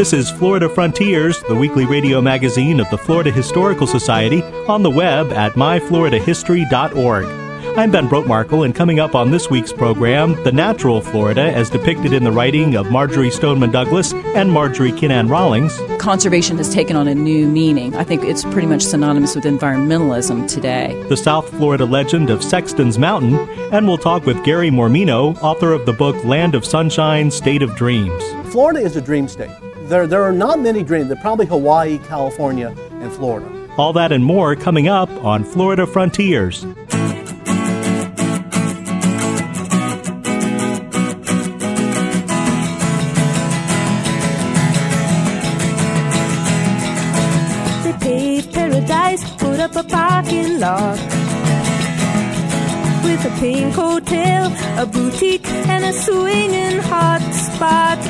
This is Florida Frontiers, the weekly radio magazine of the Florida Historical Society, on the web at myfloridahistory.org. I'm Ben Brotemarkle, and coming up on this week's program, the natural Florida as depicted in the writing of Marjory Stoneman Douglas and Marjorie Kinnan Rawlings. Conservation has taken on a new meaning. I think it's pretty much synonymous with environmentalism today. The South Florida legend of Sexton's Mountain, and we'll talk with Gary Mormino, author of the book Land of Sunshine, State of Dreams. Florida is a dream state. There, there are not many dreams. There are probably Hawaii, California, and Florida. All that and more coming up on Florida Frontiers. They paved paradise, put up a parking lot with a pink hotel, a boutique, and a swinging hot spot.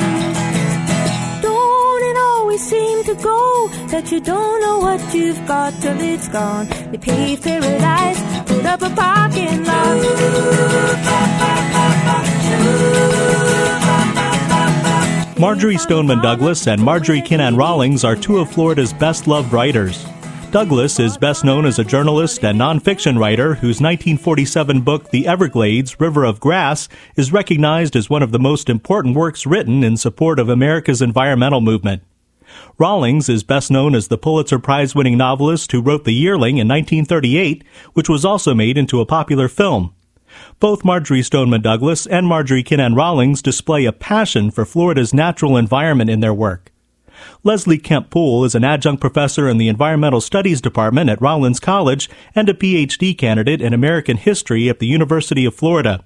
Seem to go that you don't know what you've got till it's gone? They paved paradise, put up a parking lot. Marjory Stoneman Douglas and Marjorie Kinnan Rawlings are two of Florida's best loved writers. Douglas is best known as a journalist and nonfiction writer whose 1947 book, The Everglades River of Grass, is recognized as one of the most important works written in support of America's environmental movement. Rawlings is best known as the Pulitzer Prize winning novelist who wrote The Yearling in 1938, which was also made into a popular film. Both Marjory Stoneman Douglas and Marjorie Kinnan Rawlings display a passion for Florida's natural environment in their work. Leslie Kemp Poole is an adjunct professor in the Environmental Studies Department at Rollins College and a PhD candidate in American history at the University of Florida.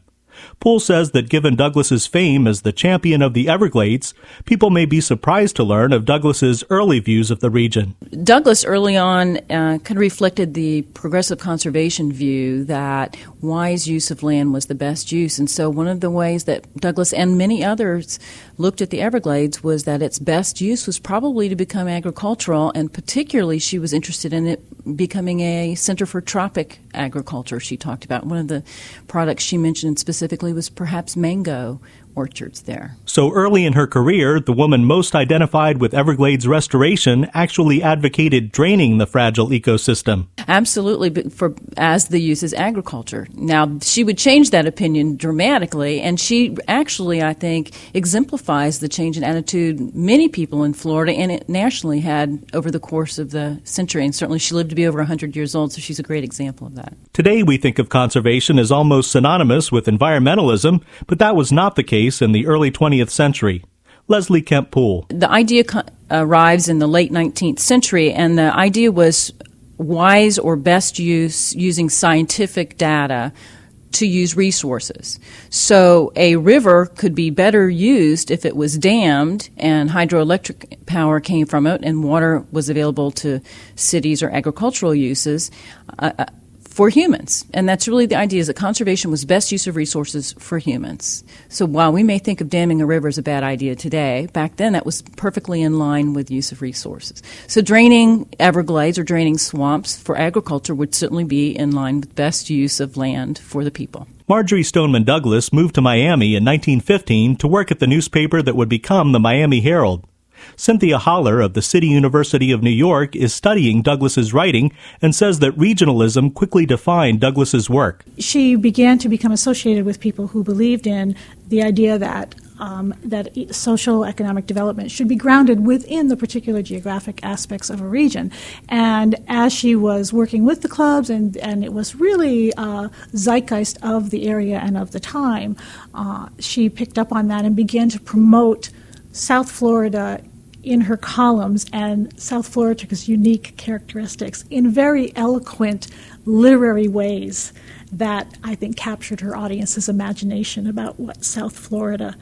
Poole says that given Douglas's fame as the champion of the Everglades, people may be surprised to learn of Douglas's early views of the region. Douglas early on uh, kind of reflected the progressive conservation view that wise use of land was the best use. And so one of the ways that Douglas and many others looked at the Everglades was that its best use was probably to become agricultural, and particularly she was interested in it becoming a center for tropic agriculture. She talked about one of the products she mentioned specifically was perhaps mango orchards there. So early in her career, the woman most identified with Everglades restoration actually advocated draining the fragile ecosystem. Absolutely, for as the use is agriculture. Now she would change that opinion dramatically, and she actually, I think, exemplifies the change in attitude many people in Florida and nationally had over the course of the century. And certainly, she lived to be over 100 years old, so she's a great example of that. Today, we think of conservation as almost synonymous with environmentalism, but that was not the case in the early 20th century. Leslie Kemp Poole. The idea co- arrives in the late 19th century, and the idea was wise or best use using scientific data to use resources. So a river could be better used if it was dammed and hydroelectric power came from it and water was available to cities or agricultural uses. Uh, for humans. And that's really the idea is that conservation was best use of resources for humans. So while we may think of damming a river as a bad idea today, back then that was perfectly in line with use of resources. So draining Everglades or draining swamps for agriculture would certainly be in line with best use of land for the people. Marjory Stoneman Douglas moved to Miami in 1915 to work at the newspaper that would become the Miami Herald. Cynthia Holler of the City University of New York is studying Douglas's writing and says that regionalism quickly defined Douglas's work. She began to become associated with people who believed in the idea that um, that social economic development should be grounded within the particular geographic aspects of a region. And as she was working with the clubs, and, and it was really uh, zeitgeist of the area and of the time, uh, she picked up on that and began to promote South Florida in her columns and South Florida's unique characteristics in very eloquent literary ways that I think captured her audience's imagination about what South Florida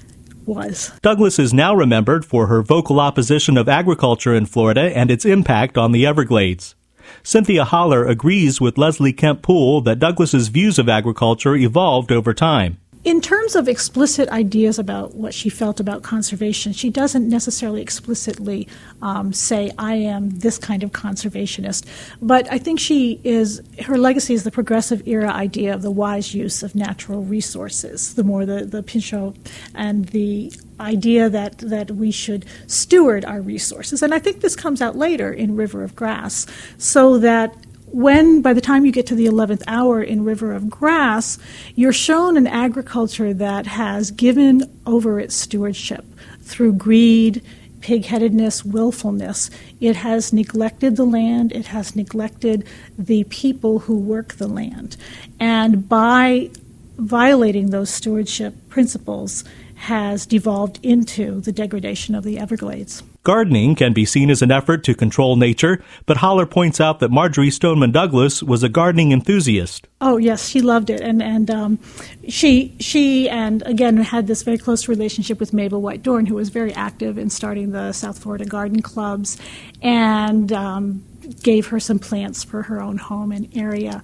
was. Douglas is now remembered for her vocal opposition of agriculture in Florida and its impact on the Everglades. Cynthia Holler agrees with Leslie Kemp Poole that Douglas's views of agriculture evolved over time. In terms of explicit ideas about what she felt about conservation, she doesn't necessarily explicitly um, say, I am this kind of conservationist. But I think she is, her legacy is the progressive era idea of the wise use of natural resources, the more the, the Pinchot and the idea that, that we should steward our resources. And I think this comes out later in River of Grass, so that when by the time you get to the 11th hour in River of Grass, you're shown an agriculture that has given over its stewardship through greed, pigheadedness, willfulness. It has neglected the land, it has neglected the people who work the land. And by violating those stewardship principles, has devolved into the degradation of the Everglades. Gardening can be seen as an effort to control nature, but Holler points out that Marjory Stoneman Douglas was a gardening enthusiast. Oh yes, she loved it, and and um, she she and again had this very close relationship with Mabel White Dorn, who was very active in starting the South Florida Garden Clubs, and um, gave her some plants for her own home and area.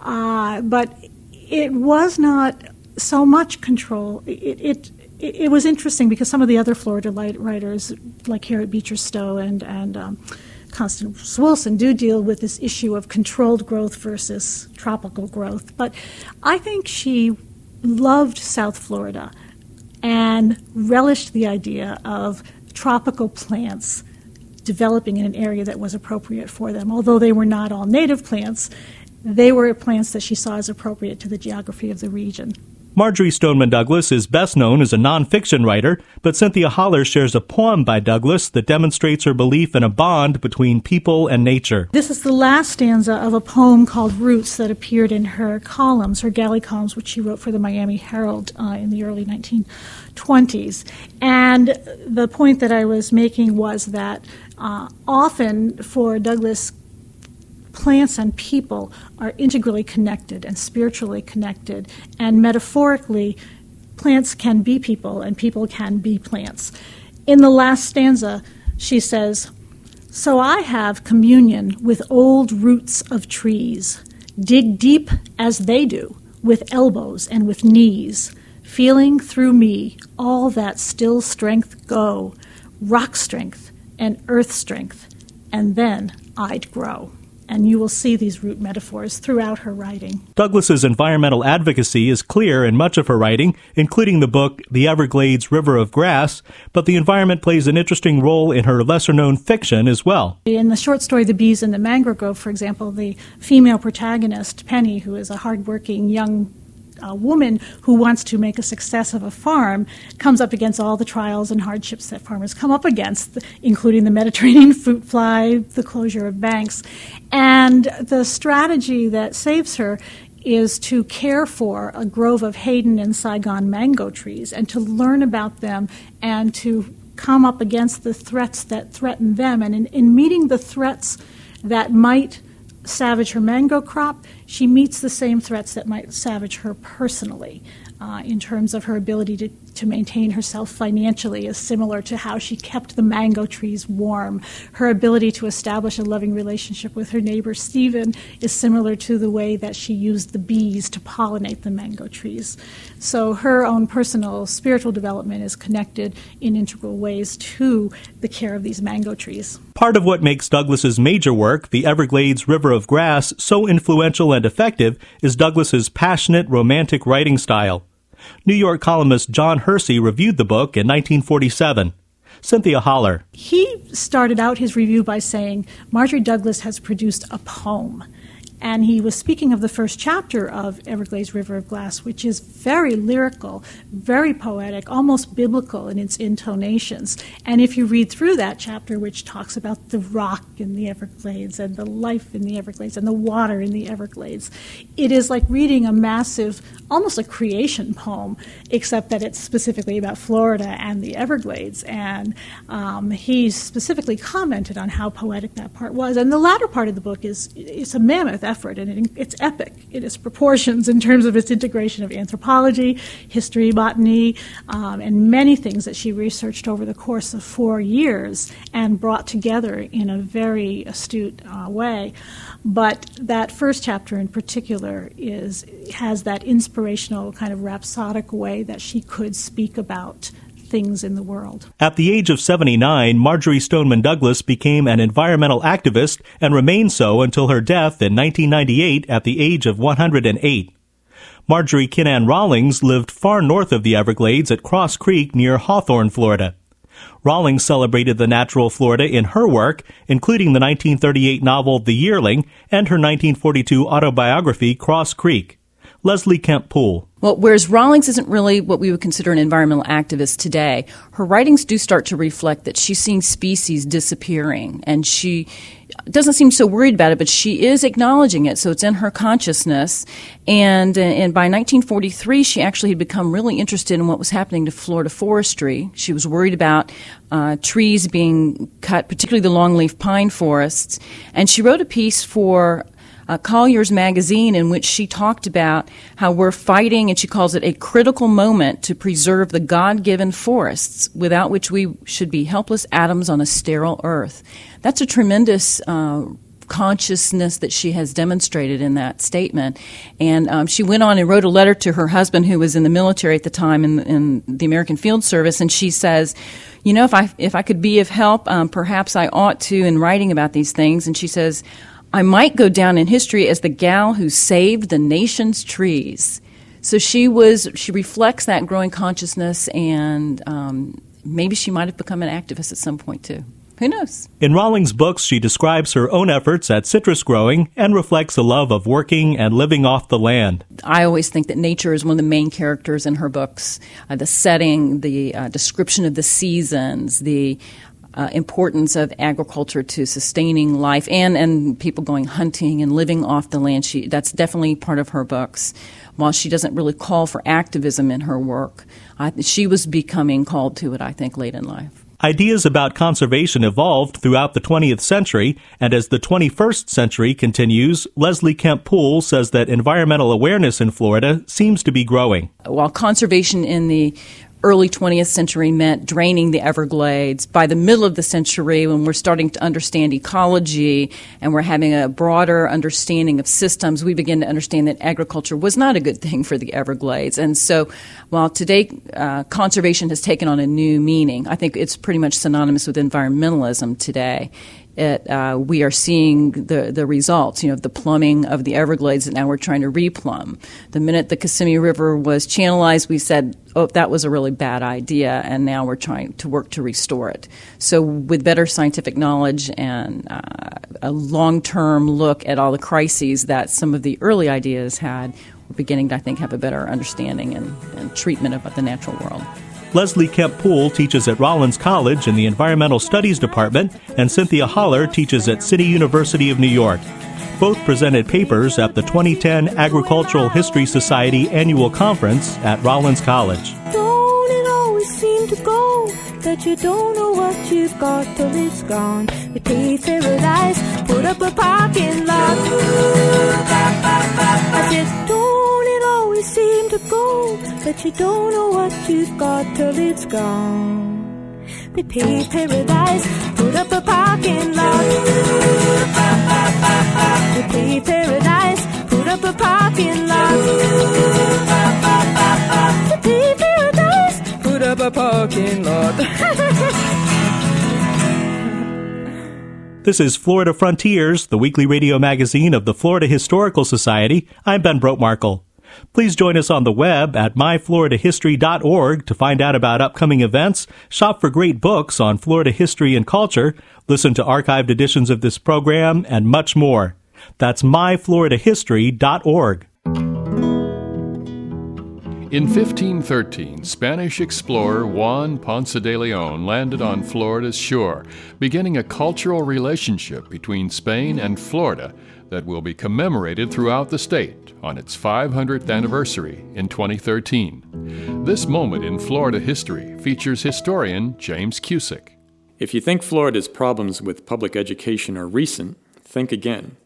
Uh, but it was not so much control. It, it it, it, was interesting because some of the other Florida writers, like Harriet Beecher Stowe and, and um, Constance Woolson, do deal with this issue of controlled growth versus tropical growth. But I think she loved South Florida and relished the idea of tropical plants developing in an area that was appropriate for them. Although they were not all native plants, they were plants that she saw as appropriate to the geography of the region. Marjory Stoneman Douglas is best known as a nonfiction writer, but Cynthia Holler shares a poem by Douglas that demonstrates her belief in a bond between people and nature. This is the last stanza of a poem called Roots that appeared in her columns, her galley columns, which she wrote for the Miami Herald uh, in the early 1920s. And the point that I was making was that uh, often for Douglas, plants and people are integrally connected and spiritually connected, and metaphorically, plants can be people and people can be plants. In the last stanza, she says, So I have communion with old roots of trees, dig deep as they do, with elbows and with knees, feeling through me all that still strength go, rock strength and earth strength, and then I'd grow and you will see these root metaphors throughout her writing. Douglas's environmental advocacy is clear in much of her writing, including the book The Everglades River of Grass, but the environment plays an interesting role in her lesser known fiction as well. In the short story The Bees in the Mangrove Grove, for example, the female protagonist, Penny, who is a hardworking young a woman who wants to make a success of a farm comes up against all the trials and hardships that farmers come up against, including the Mediterranean fruit fly, the closure of banks. And the strategy that saves her is to care for a grove of Haden and Saigon mango trees and to learn about them and to come up against the threats that threaten them. And in, in meeting the threats that might savage her mango crop, she meets the same threats that might savage her personally uh, in terms of her ability to, to maintain herself financially is similar to how she kept the mango trees warm. Her ability to establish a loving relationship with her neighbor Stephen is similar to the way that she used the bees to pollinate the mango trees. So her own personal spiritual development is connected in integral ways to the care of these mango trees. Part of what makes Douglas's major work, The Everglades River of Grass, so influential and effective is Douglas's passionate, romantic writing style. New York columnist John Hersey reviewed the book in 1947. Cynthia Holler. He started out his review by saying Marjory Douglas has produced a poem. And he was speaking of the first chapter of Everglades River of Grass, which is very lyrical, very poetic, almost biblical in its intonations. And if you read through that chapter, which talks about the rock in the Everglades and the life in the Everglades and the water in the Everglades, it is like reading a massive, almost a creation poem, except that it's specifically about Florida and the Everglades. And um, he specifically commented on how poetic that part was. And the latter part of the book is it's a mammoth effort, and it, it's epic in its proportions in terms of its integration of anthropology, history, botany, um, and many things that she researched over the course of four years and brought together in a very astute uh, way. But that first chapter in particular is has that inspirational kind of rhapsodic way that she could speak about things in the world. At the age of 79, Marjory Stoneman Douglas became an environmental activist and remained so until her death in 1998 at the age of 108. Marjorie Kinnan Rawlings lived far north of the Everglades at Cross Creek near Hawthorne, Florida. Rawlings celebrated the natural Florida in her work, including the 1938 novel The Yearling and her 1942 autobiography Cross Creek. Leslie Kemp Poole. Well, whereas Rawlings isn't really what we would consider an environmental activist today, her writings do start to reflect that she's seeing species disappearing, and she doesn't seem so worried about it, but she is acknowledging it, so it's in her consciousness. And and by 1943, she actually had become really interested in what was happening to Florida forestry. She was worried about uh, trees being cut, particularly the longleaf pine forests, and she wrote a piece for uh, Collier's magazine in which she talked about how we're fighting, and she calls it a critical moment to preserve the God given forests, without which we should be helpless atoms on a sterile earth. That's a tremendous. Uh, consciousness that she has demonstrated in that statement. And um, she went on and wrote a letter to her husband, who was in the military at the time in, in the American Field Service, and she says, "You know, if I if I could be of help, um, perhaps I ought to in writing about these things." And she says, I might go down in history as the gal who saved the nation's trees. So she was, she reflects that growing consciousness, and um, maybe she might have become an activist at some point too. Who knows? In Rawlings' books, she describes her own efforts at citrus growing and reflects a love of working and living off the land. I always think that nature is one of the main characters in her books. Uh, the setting, the uh, description of the seasons, the uh, importance of agriculture to sustaining life and, and people going hunting and living off the land. She, that's definitely part of her books. While she doesn't really call for activism in her work, I, she was becoming called to it, I think, late in life. Ideas about conservation evolved throughout the 20th century, and as the 21st century continues, Leslie Kemp Poole says that environmental awareness in Florida seems to be growing. While conservation in the early 20th century meant draining the Everglades. By the middle of the century, when we're starting to understand ecology and we're having a broader understanding of systems, we begin to understand that agriculture was not a good thing for the Everglades. And so, while today uh, conservation has taken on a new meaning, I think it's pretty much synonymous with environmentalism today it, uh, we are seeing the, the results, you know, the plumbing of the Everglades that now we're trying to replumb. The minute the Kissimmee River was channelized, we said, oh, that was a really bad idea, and now we're trying to work to restore it. So, with better scientific knowledge and uh, a long term look at all the crises that some of the early ideas had, we're beginning to, I think, have a better understanding and, and treatment of the natural world. Leslie Kemp Poole teaches at Rollins College in the Environmental Studies Department, and Cynthia Holler teaches at City University of New York. Both presented papers at the 2010 Agricultural History Society Annual Conference at Rollins College. Don't it always seem to go that you don't know what you've got till it's gone? Paradise, put up a parking lot. I said, seem to go that you don't know what you've got till it's gone? Paved paradise, put up a parking lot. Paved paradise, put up a parking lot. Paved paradise, put up a parking lot. This is Florida Frontiers, the weekly radio magazine of the Florida Historical Society. I'm Ben Brotemarkle. Please join us on the web at myfloridahistory.org to find out about upcoming events, shop for great books on Florida history and culture, listen to archived editions of this program, and much more. That's myfloridahistory.org. In 1513, Spanish explorer Juan Ponce de Leon landed on Florida's shore, beginning a cultural relationship between Spain and Florida that will be commemorated throughout the state on its 500th anniversary in 2013. This moment in Florida history features historian James Cusick. If you think Florida's problems with public education are recent, think again.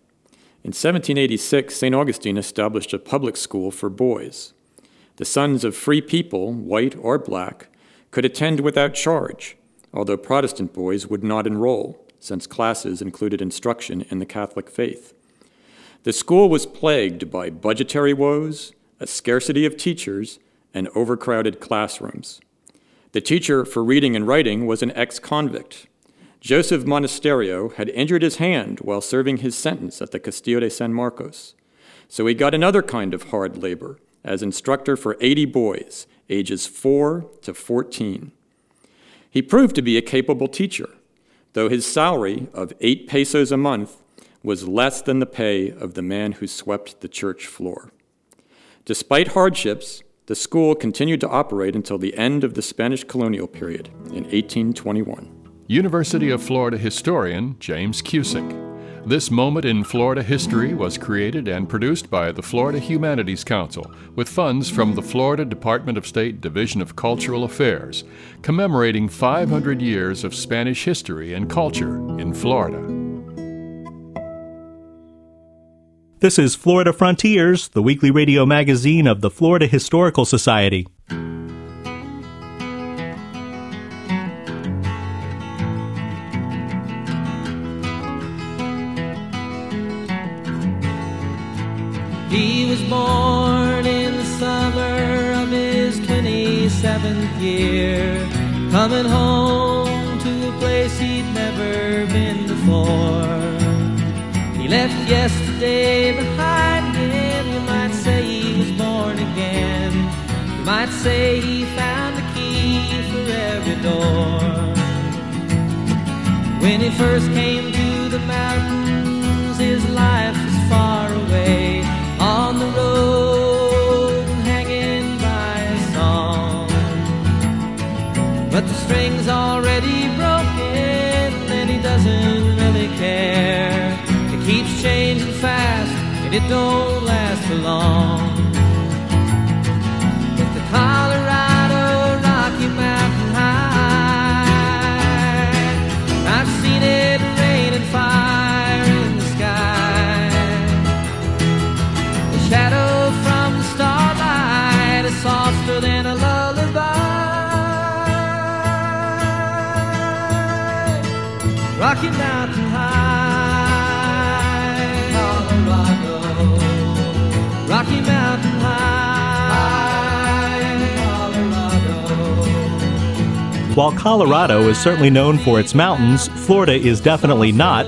In 1786, St. Augustine established a public school for boys. The sons of free people, white or black, could attend without charge, although Protestant boys would not enroll, since classes included instruction in the Catholic faith. The school was plagued by budgetary woes, a scarcity of teachers, and overcrowded classrooms. The teacher for reading and writing was an ex convict. Joseph Monasterio had injured his hand while serving his sentence at the Castillo de San Marcos. So he got another kind of hard labor as instructor for 80 boys, ages 4 to 14. He proved to be a capable teacher, though his salary of 8 pesos a month was less than the pay of the man who swept the church floor. Despite hardships, the school continued to operate until the end of the Spanish colonial period in 1821. University of Florida historian James Cusick. This moment in Florida history was created and produced by the Florida Humanities Council with funds from the Florida Department of State Division of Cultural Affairs, commemorating 500 years of Spanish history and culture in Florida. This is Florida Frontiers, the weekly radio magazine of the Florida Historical Society. He was born in the summer of his 27th year, coming home yesterday behind him. You might say he was born again. You might say he found the key for every door. When he first came to the mountains, don't Colorado is certainly known for its mountains, Florida is definitely not.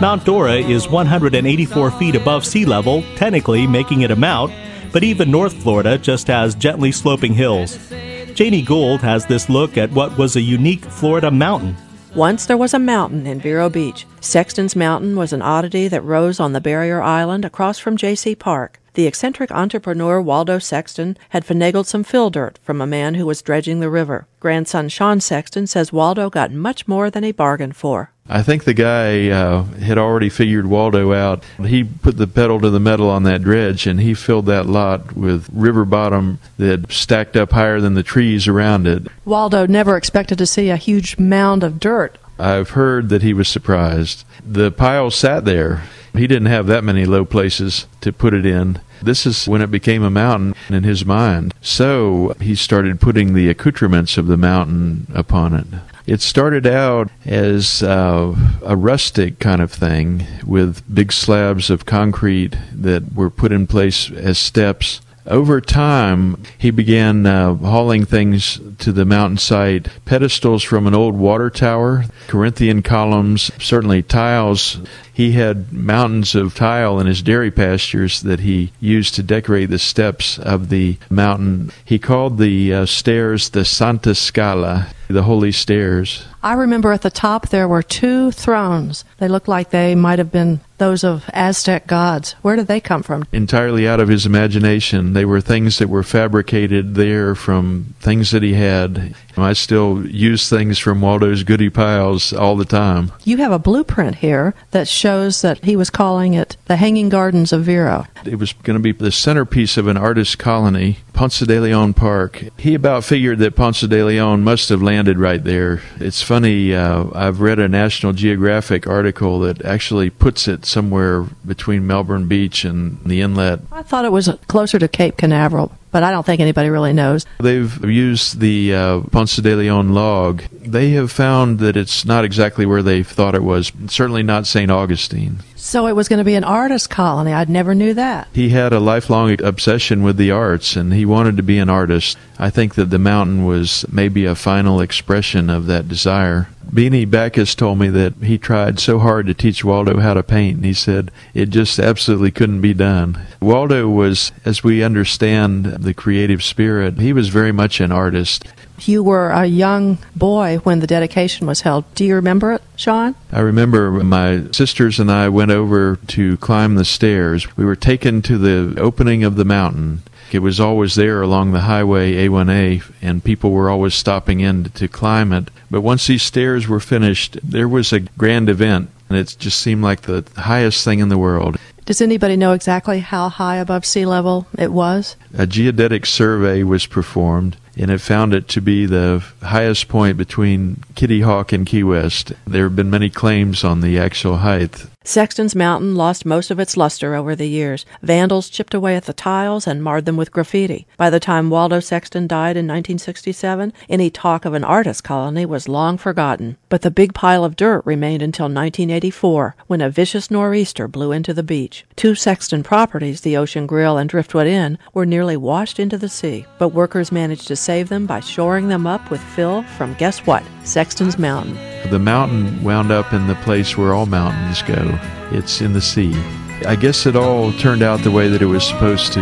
Mount Dora is 184 feet above sea level, technically making it a mount, but even North Florida just has gently sloping hills. Janie Gould has this look at what was a unique Florida mountain. Once there was a mountain in Vero Beach. Sexton's Mountain was an oddity that rose on the barrier island across from Jaycee Park. The eccentric entrepreneur Waldo Sexton had finagled some fill dirt from a man who was dredging the river. Grandson Sean Sexton says Waldo got much more than he bargained for. I think the guy uh, had already figured Waldo out. He put the pedal to the metal on that dredge and he filled that lot with river bottom that stacked up higher than the trees around it. Waldo never expected to see a huge mound of dirt. I've heard that he was surprised. The pile sat there. He didn't have that many low places to put it in. This is when it became a mountain in his mind. So he started putting the accoutrements of the mountain upon it. It started out as uh, a rustic kind of thing with big slabs of concrete that were put in place as steps. Over time, he began uh, hauling things to the mountain site pedestals from an old water tower, Corinthian columns, certainly tiles. He had mountains of tile in his dairy pastures that he used to decorate the steps of the mountain. He called the uh, stairs the Santa Scala, the holy stairs. I remember at the top there were two thrones. They looked like they might have been those of Aztec gods. Where did they come from? Entirely out of his imagination. They were things that were fabricated there from things that he had. I still use things from Waldo's goodie piles all the time. You have a blueprint here that shows that he was calling it the Hanging Gardens of Vero. It was going to be the centerpiece of an artist colony, Ponce de Leon Park. He about figured that Ponce de Leon must have landed right there. It's funny, uh, I've read a National Geographic article that actually puts it somewhere between Melbourne Beach and the inlet. I thought it was closer to Cape Canaveral but I don't think anybody really knows. They've used the uh, Ponce de Leon log. They have found that it's not exactly where they thought it was. Certainly not St. Augustine. So it was going to be an artist colony. I never knew that. He had a lifelong obsession with the arts and he wanted to be an artist. I think that the mountain was maybe a final expression of that desire. Beanie Backus told me that he tried so hard to teach Waldo how to paint, and he said it just absolutely couldn't be done. Waldo was, as we understand the creative spirit, he was very much an artist. You were a young boy when the dedication was held. Do you remember it, Sean? I remember my sisters and I went over to climb the stairs. We were taken to the opening of the mountain. It was always there along the highway A1A, and people were always stopping in to climb it. But once these stairs were finished, there was a grand event, and it just seemed like the highest thing in the world. Does anybody know exactly how high above sea level it was? A geodetic survey was performed, and it found it to be the highest point between Kitty Hawk and Key West. There have been many claims on the actual height. Sexton's Mountain lost most of its luster over the years. Vandals chipped away at the tiles and marred them with graffiti. By the time Waldo Sexton died in 1967, any talk of an artist colony was long forgotten. But the big pile of dirt remained until 1984, when a vicious nor'easter blew into the beach. Two Sexton properties, the Ocean Grill and Driftwood Inn, were nearly washed into the sea, but workers managed to save them by shoring them up with fill from guess what? Sexton's Mountain. The mountain wound up in the place where all mountains go. It's in the sea. I guess it all turned out the way that it was supposed to.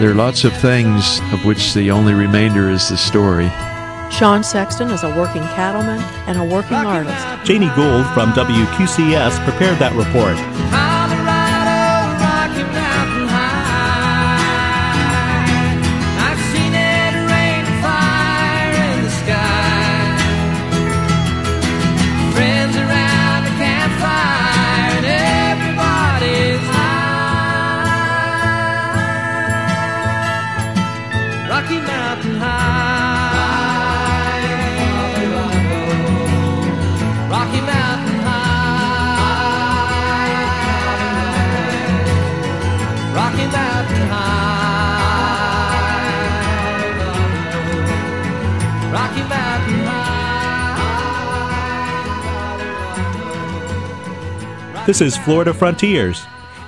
There are lots of things of which the only remainder is the story. Sean Sexton is a working cattleman and a working artist. Janie Gould from WQCS prepared that report. This is Florida Frontiers.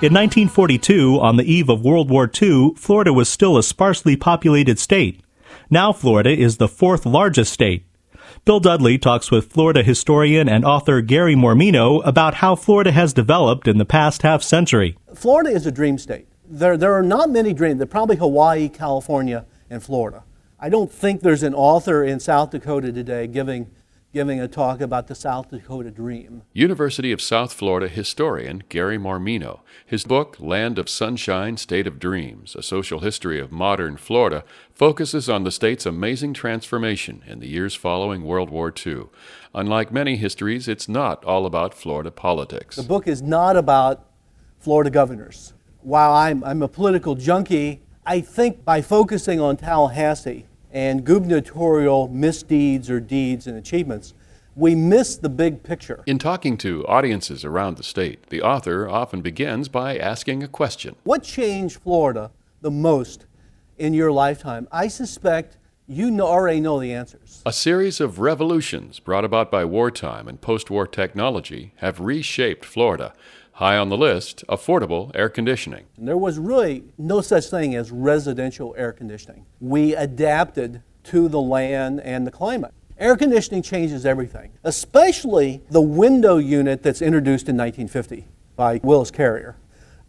In 1942, on the eve of World War II, Florida was still a sparsely populated state. Now Florida is the fourth largest state. Bill Dudley talks with Florida historian and author Gary Mormino about how Florida has developed in the past half century. Florida is a dream state. There, there are not many dreams. There are probably Hawaii, California, and Florida. I don't think there's an author in South Dakota today giving giving a talk about the South Dakota Dream. University of South Florida historian Gary Mormino. His book, Land of Sunshine, State of Dreams A Social History of Modern Florida, focuses on the state's amazing transformation in the years following World War II. Unlike many histories, it's not all about Florida politics. The book is not about Florida governors. While I'm, I'm a political junkie, I think by focusing on Tallahassee, and gubernatorial misdeeds or deeds and achievements, we miss the big picture. In talking to audiences around the state, the author often begins by asking a question What changed Florida the most in your lifetime? I suspect you already know the answers. A series of revolutions brought about by wartime and post war technology have reshaped Florida. High on the list, affordable air conditioning. There was really no such thing as residential air conditioning. We adapted to the land and the climate. Air conditioning changes everything, especially the window unit that's introduced in 1950. by Willis Carrier.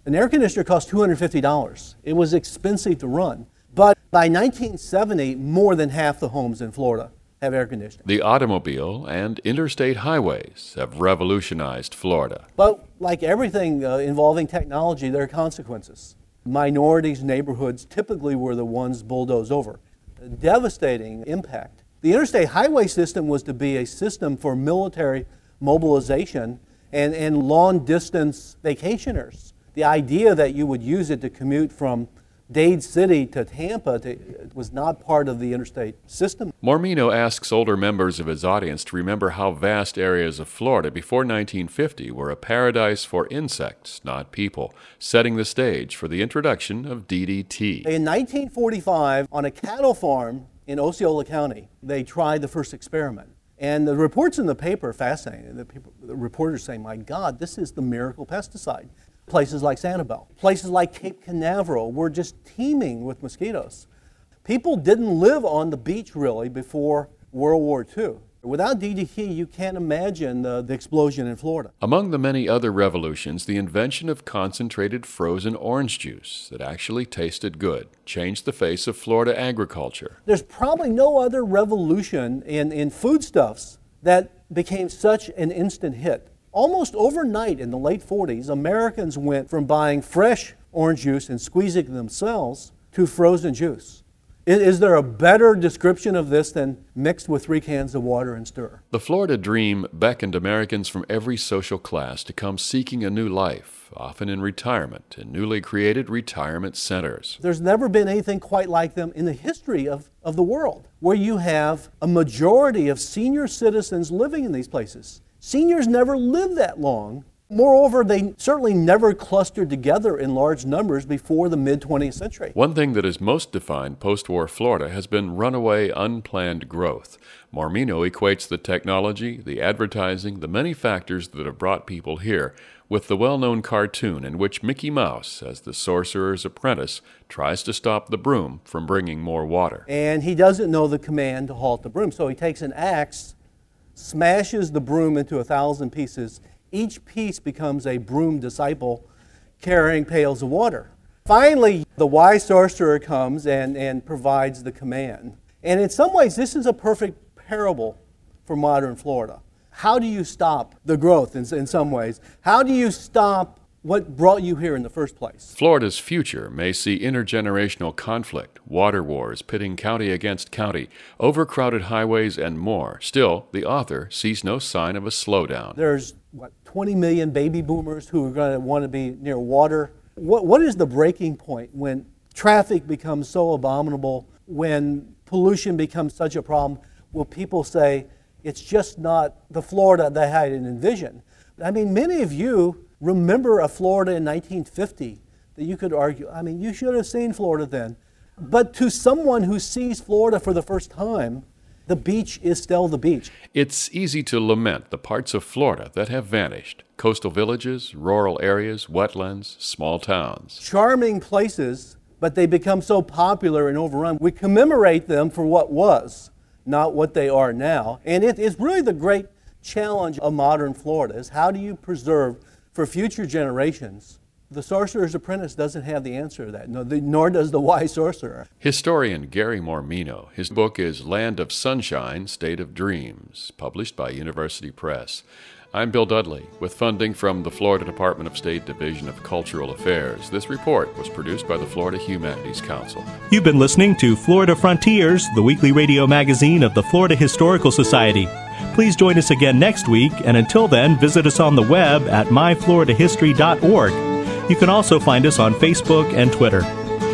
An air conditioner cost $250. It was expensive to run. But by 1970, more than half the homes in Florida have air conditioning. The automobile and interstate highways have revolutionized Florida. But like everything uh, involving technology, there are consequences. Minorities' neighborhoods typically were the ones bulldozed over. A devastating impact. The interstate highway system was to be a system for military mobilization and, and long distance vacationers. The idea that you would use it to commute from Dade City to Tampa to, was not part of the interstate system. Mormino asks older members of his audience to remember how vast areas of Florida before 1950 were a paradise for insects, not people, setting the stage for the introduction of DDT. In 1945, on a cattle farm in Osceola County, they tried the first experiment. And the reports in the paper are fascinating. The, people, the reporters say, my God, this is the miracle pesticide places like Sanibel. Places like Cape Canaveral were just teeming with mosquitoes. People didn't live on the beach really before World War II. Without DDT, you can't imagine the, the, explosion in Florida. Among the many other revolutions, the invention of concentrated frozen orange juice that actually tasted good changed the face of Florida agriculture. There's probably no other revolution in, in foodstuffs that became such an instant hit. Almost overnight in the late 40s, Americans went from buying fresh orange juice and squeezing it themselves to frozen juice. Is there a better description of this than mixed with three cans of water and stir? The Florida Dream beckoned Americans from every social class to come seeking a new life, often in retirement, in newly created retirement centers. There's never been anything quite like them in the history of, of the world, where you have a majority of senior citizens living in these places. Seniors never live that long. Moreover, they certainly never clustered together in large numbers before the mid 20th century. One thing that has most defined post war Florida has been runaway, unplanned growth. Mormino equates the technology, the advertising, the many factors that have brought people here with the well known cartoon in which Mickey Mouse, as the sorcerer's apprentice, tries to stop the broom from bringing more water. And he doesn't know the command to halt the broom, so he takes an axe smashes the broom into a thousand pieces. Each piece becomes a broom disciple carrying pails of water. Finally, the wise sorcerer comes and, and provides the command. And in some ways, this is a perfect parable for modern Florida. How do you stop the growth in, in some ways? How do you stop what brought you here in the first place? Florida's future may see intergenerational conflict, water wars pitting county against county, overcrowded highways, and more. Still, the author sees no sign of a slowdown. There's, what, 20 million baby boomers who are going to want to be near water. What, what is the breaking point when traffic becomes so abominable, when pollution becomes such a problem? Will people say, it's just not the Florida they had envisioned? I mean, many of you remember a Florida in 1950 that you could argue, I mean, you should have seen Florida then. But to someone who sees Florida for the first time, the beach is still the beach. It's easy to lament the parts of Florida that have vanished coastal villages, rural areas, wetlands, small towns. Charming places, but they become so popular and overrun. We commemorate them for what was, not what they are now. And it is really the great challenge of modern Florida is how do you preserve for future generations. The Sorcerer's Apprentice doesn't have the answer to that, nor does the wise sorcerer. Historian Gary Mormino. His book is Land of Sunshine, State of Dreams, published by University Press. I'm Bill Dudley, with funding from the Florida Department of State Division of Cultural Affairs. This report was produced by the Florida Humanities Council. You've been listening to Florida Frontiers, the weekly radio magazine of the Florida Historical Society. Please join us again next week, and until then, visit us on the web at myfloridahistory.org. You can also find us on Facebook and Twitter.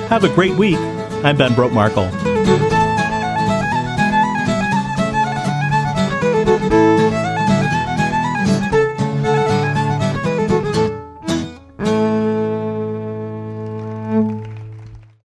Have a great week. I'm Ben Brotemarkle.